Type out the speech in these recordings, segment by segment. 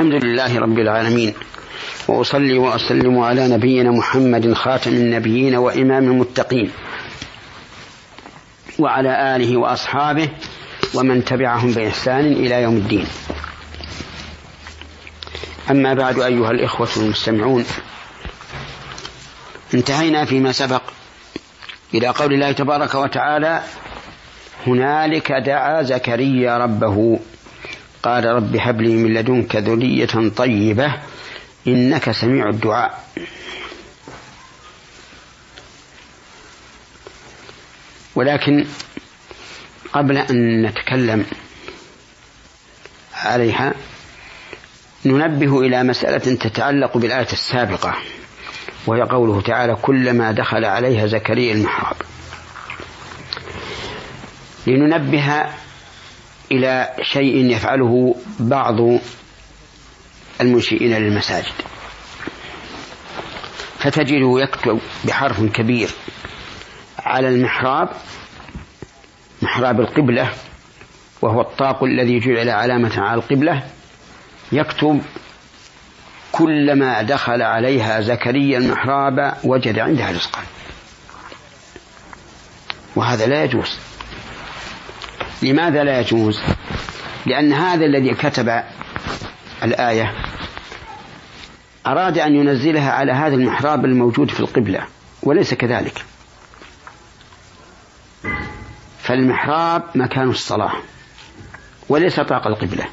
الحمد لله رب العالمين. وأصلي وأسلم على نبينا محمد خاتم النبيين وإمام المتقين. وعلى آله وأصحابه ومن تبعهم بإحسان إلى يوم الدين. أما بعد أيها الإخوة المستمعون. انتهينا فيما سبق إلى قول الله تبارك وتعالى هنالك دعا زكريا ربه قال رب هب لي من لدنك ذرية طيبة إنك سميع الدعاء. ولكن قبل أن نتكلم عليها ننبه إلى مسألة تتعلق بالآية السابقة وهي قوله تعالى كلما دخل عليها زكريا المحراب لننبه إلى شيء يفعله بعض المنشئين للمساجد. فتجده يكتب بحرف كبير على المحراب محراب القبلة وهو الطاق الذي جعل علامة على القبلة يكتب كلما دخل عليها زكريا المحراب وجد عندها رزقا. وهذا لا يجوز. لماذا لا يجوز؟ لأن هذا الذي كتب الآية أراد أن ينزلها على هذا المحراب الموجود في القبلة وليس كذلك. فالمحراب مكان الصلاة وليس طاق القبلة.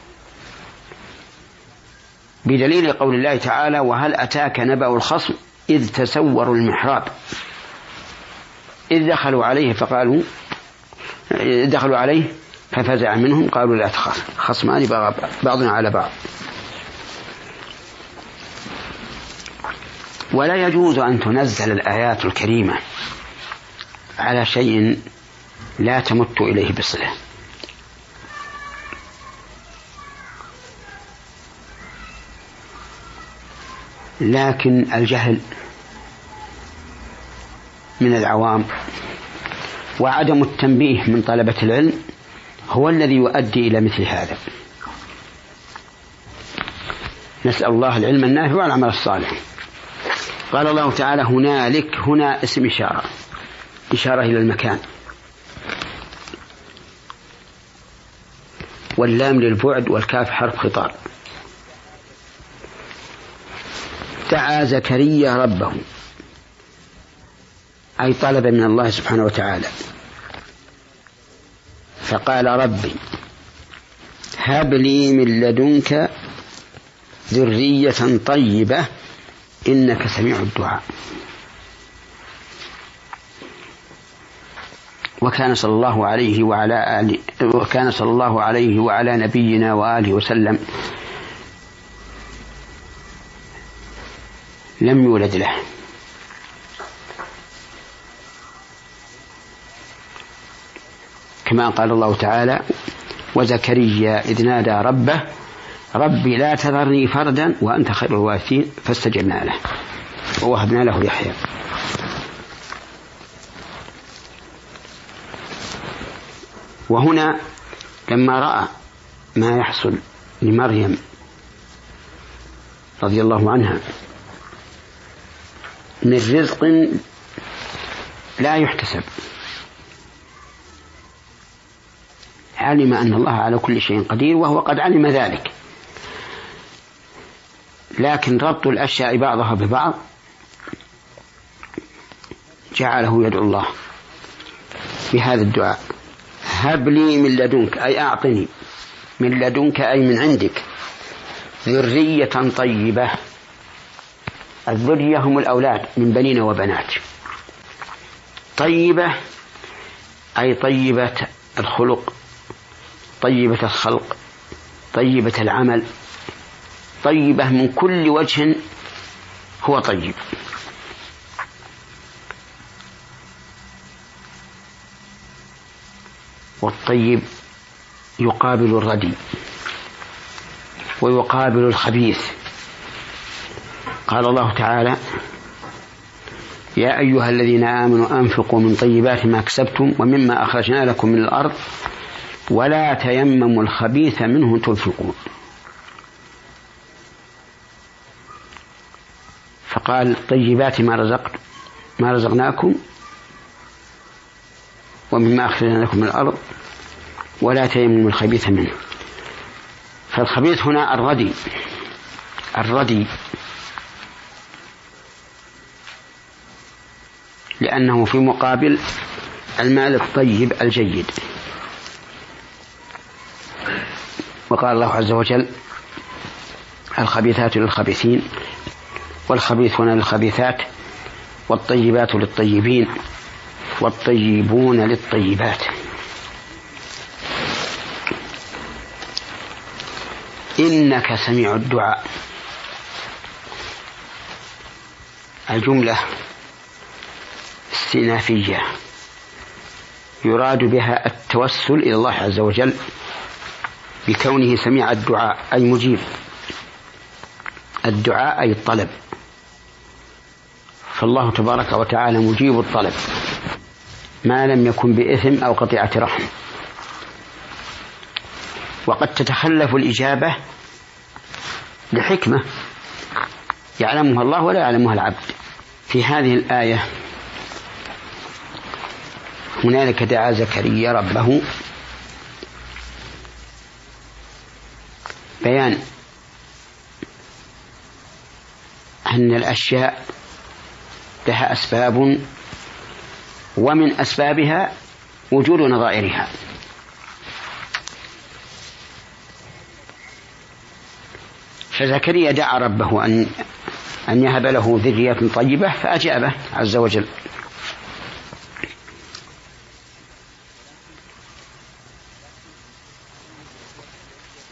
بدليل قول الله تعالى وهل أتاك نبأ الخصم إذ تسوروا المحراب؟ إذ دخلوا عليه فقالوا دخلوا عليه ففزع منهم قالوا لا تخاف خصمان بغى بعضنا على بعض. ولا يجوز أن تنزل الآيات الكريمة على شيء لا تمت إليه بصلة. لكن الجهل من العوام وعدم التنبيه من طلبة العلم هو الذي يؤدي إلى مثل هذا. نسأل الله العلم النافع والعمل الصالح. قال الله تعالى هنالك هنا اسم إشارة إشارة إلى المكان. واللام للبعد والكاف حرف خطاب. دعا زكريا ربه. أي طلب من الله سبحانه وتعالى. فقال ربي هب لي من لدنك ذرية طيبة إنك سميع الدعاء. وكان صلى الله عليه وعلى آله وكان صلى الله عليه وعلى نبينا وآله وسلم لم يولد له. كما قال الله تعالى وزكريا إذ نادى ربه ربي لا تذرني فردا وأنت خير الوارثين فاستجبنا له. ووهبنا له يحيى. وهنا لما رأى ما يحصل لمريم رضي الله عنها من رزق لا يحتسب. علم أن الله على كل شيء قدير وهو قد علم ذلك. لكن ربط الأشياء بعضها ببعض جعله يدعو الله بهذا الدعاء. هب لي من لدنك أي أعطني من لدنك أي من عندك ذرية طيبة. الذرية هم الأولاد من بنين وبنات. طيبة أي طيبة الخلق. طيبة الخلق طيبة العمل طيبة من كل وجه هو طيب. والطيب يقابل الردي ويقابل الخبيث. قال الله تعالى يا أيها الذين آمنوا أنفقوا من طيبات ما كسبتم ومما أخرجنا لكم من الأرض ولا تيمموا الخبيث منه تنفقون. قال طيبات ما رزقت ما رزقناكم ومما أخرجنا لكم من الأرض ولا تيمموا الخبيث منه. فالخبيث هنا الردي الردي لأنه في مقابل المال الطيب الجيد. وقال الله عز وجل الخبيثات للخبيثين والخبيثون للخبيثات والطيبات للطيبين والطيبون للطيبات. إنك سميع الدعاء. الجملة استئنافية يراد بها التوسل إلى الله عز وجل. بكونه سميع الدعاء أي مجيب. الدعاء أي الطلب. فالله تبارك وتعالى مجيب الطلب. ما لم يكن بإثم أو قطيعة رحم. وقد تتخلف الإجابة لحكمة يعلمها الله ولا يعلمها العبد. في هذه الآية هنالك دعا زكريا ربه بيان أن الأشياء لها أسباب ومن أسبابها وجود نظائرها. فزكريا دعا ربه أن أن يهب له ذرية طيبة فأجابه عز وجل.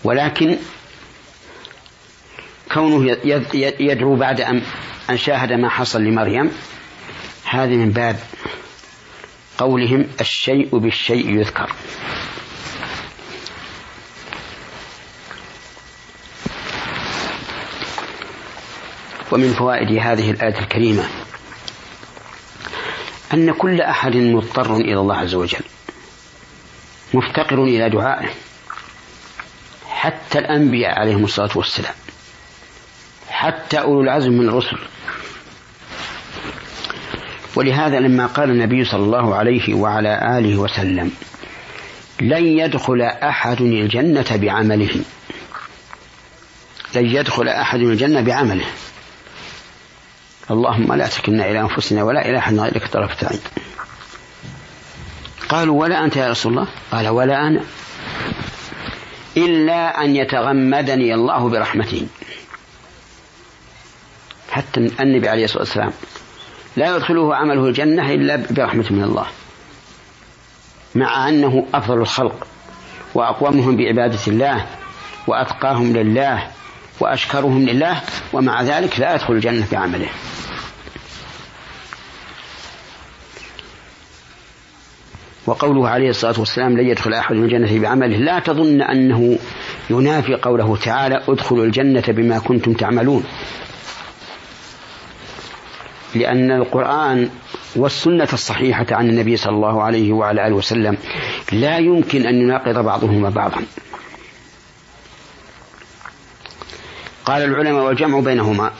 ولكن كونه يدعو بعد أن شاهد ما حصل لمريم هذه من باب قولهم الشيء بالشيء يذكر. ومن فوائد هذه الآية الكريمة أن كل أحد مضطر إلى الله عز وجل مفتقر إلى دعائه. حتى الأنبياء عليهم الصلاة والسلام. حتى أولو العزم من الرسل. ولهذا لما قال النبي صلى الله عليه وعلى آله وسلم لن يدخل أحد الجنة بعمله. لن يدخل أحد الجنة بعمله. اللهم لا تكلنا إلى أنفسنا ولا إلى أحد غيرك طرفة عين. قالوا ولا أنت يا رسول الله؟ قال ولا أنا. إلا أن يتغمدني الله برحمته. حتى النبي عليه الصلاة والسلام لا يدخله عمله الجنة إلا برحمة من الله. مع أنه أفضل الخلق وأقومهم بعبادة الله وأتقاهم لله وأشكرهم لله ومع ذلك لا يدخل الجنة بعمله. وقوله عليه الصلاة والسلام لن يدخل أحد الجنة بعمله لا تظن أنه ينافي قوله تعالى ادخلوا الجنة بما كنتم تعملون. لأن القرآن والسنة الصحيحة عن النبي صلى الله عليه وعلى آله وسلم لا يمكن أن يناقض بعضهما بعضا. قال العلماء والجمع بينهما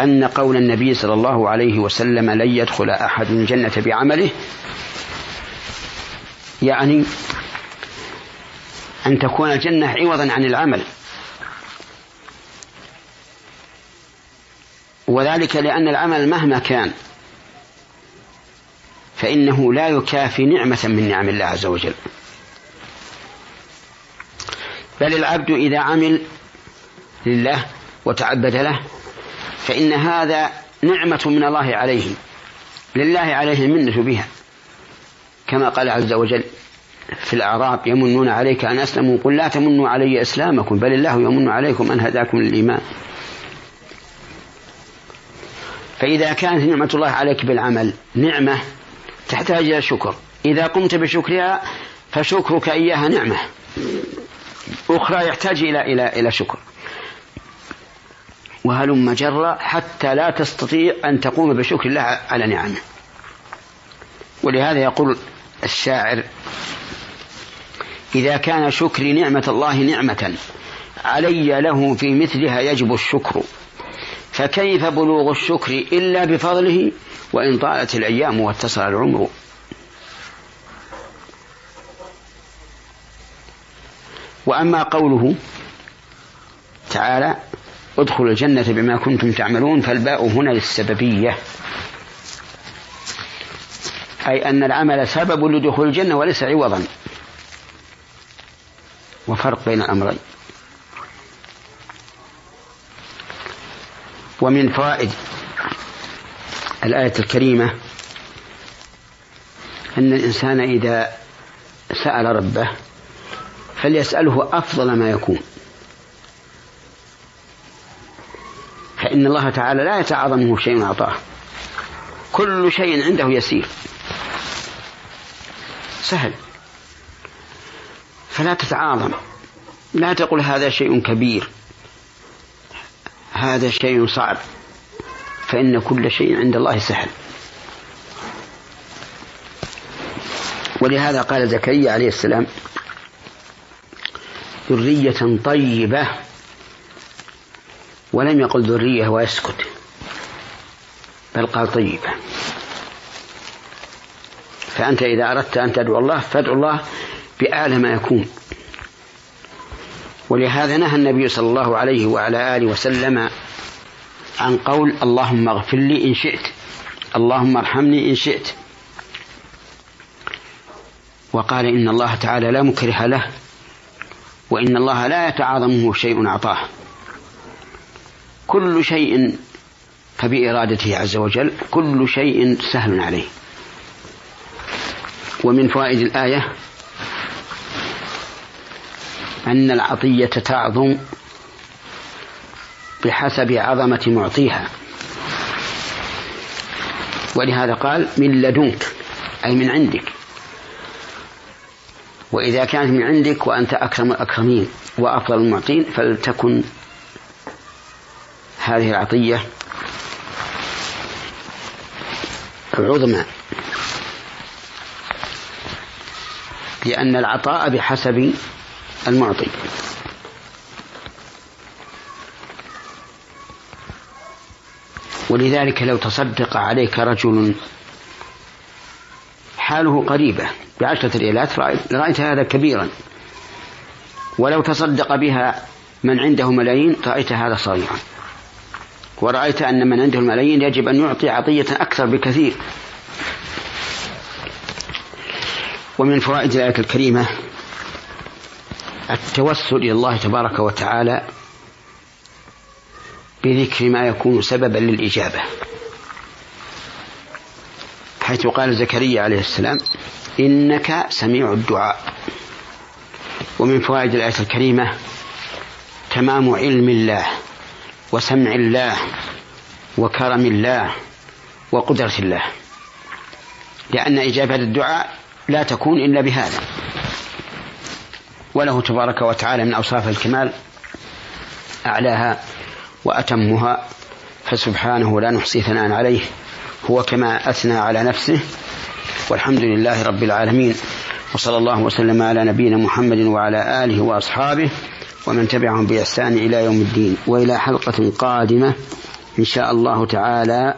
أن قول النبي صلى الله عليه وسلم لن يدخل أحد الجنة بعمله يعني أن تكون الجنة عوضا عن العمل. وذلك لأن العمل مهما كان فإنه لا يكافي نعمة من نعم الله عز وجل. بل العبد إذا عمل لله وتعبد له فإن هذا نعمة من الله عليه لله عليه المنة بها. كما قال عز وجل في الأعراب يمنون عليك أن أسلموا. قل لا تمنوا علي إسلامكم بل الله يمن عليكم أن هداكم للإيمان. فإذا كانت نعمة الله عليك بالعمل نعمة تحتاج إلى شكر. إذا قمت بشكرها فشكرك إياها نعمة. أخرى يحتاج إلى إلى إلى شكر. وهلم جرا حتى لا تستطيع أن تقوم بشكر الله على نعمة. ولهذا يقول الشاعر إذا كان شكري نعمة الله نعمة علي له في مثلها يجب الشكر. فكيف بلوغ الشكر إلا بفضله؟ وإن طالت الأيام واتصل العمر. وأما قوله تعالى ادخلوا الجنة بما كنتم تعملون فالباء هنا للسببية. أي أن العمل سبب لدخول الجنة وليس عوضا. وفرق بين الأمرين. ومن فوائد الآية الكريمة أن الإنسان إذا سأل ربه فليسأله أفضل ما يكون. فإن الله تعالى لا يتعاظمه شيء أعطاه. كل شيء عنده يسير. سهل. فلا تتعاظم. لا تقل هذا شيء كبير. هذا شيء صعب. فإن كل شيء عند الله سهل. ولهذا قال زكريا عليه السلام ذرية طيبة. ولم يقل ذرية ويسكت بل قال طيبة. فأنت إذا أردت أن تدعو الله فادعو الله بأعلى ما يكون. ولهذا نهى النبي صلى الله عليه وعلى آله وسلم عن قول اللهم اغفر لي إن شئت اللهم ارحمني إن شئت. وقال إن الله تعالى لا مكره له وإن الله لا يتعاظمه شيء أعطاه. كل شيء فبإرادته عز وجل كل شيء سهل عليه. ومن فوائد الآية أن العطية تعظم بحسب عظمة معطيها. ولهذا قال من لدنك أي من عندك. وإذا كانت من عندك وأنت أكرم الأكرمين وأفضل المعطين فلتكن هذه العطية عظمى. لأن العطاء بحسب المعطي. ولذلك لو تصدق عليك رجل حاله قريبة بعشرة ريالات رأيت هذا كبيرا. ولو تصدق بها من عنده ملايين رأيت هذا صغيرا ورأيت أن من عنده الملايين يجب أن يعطي عطية أكثر بكثير. ومن فوائد الآية الكريمة التوسل إلى الله تبارك وتعالى بذكر ما يكون سببا للإجابة. حيث قال زكريا عليه السلام إنك سميع الدعاء. ومن فوائد الآية الكريمة تمام علم الله وسمع الله وكرم الله وقدرة الله. لأن إجابة الدعاء لا تكون إلا بهذا. وله تبارك وتعالى من أوصاف الكمال أعلاها وأتمها فسبحانه لا نحصي ثناء عليه هو كما أثنى على نفسه. والحمد لله رب العالمين وصلى الله وسلم على نبينا محمد وعلى آله وأصحابه ومن تبعهم بإحسان إلى يوم الدين. وإلى حلقة قادمة إن شاء الله تعالى.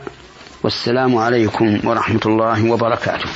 والسلام عليكم ورحمة الله وبركاته.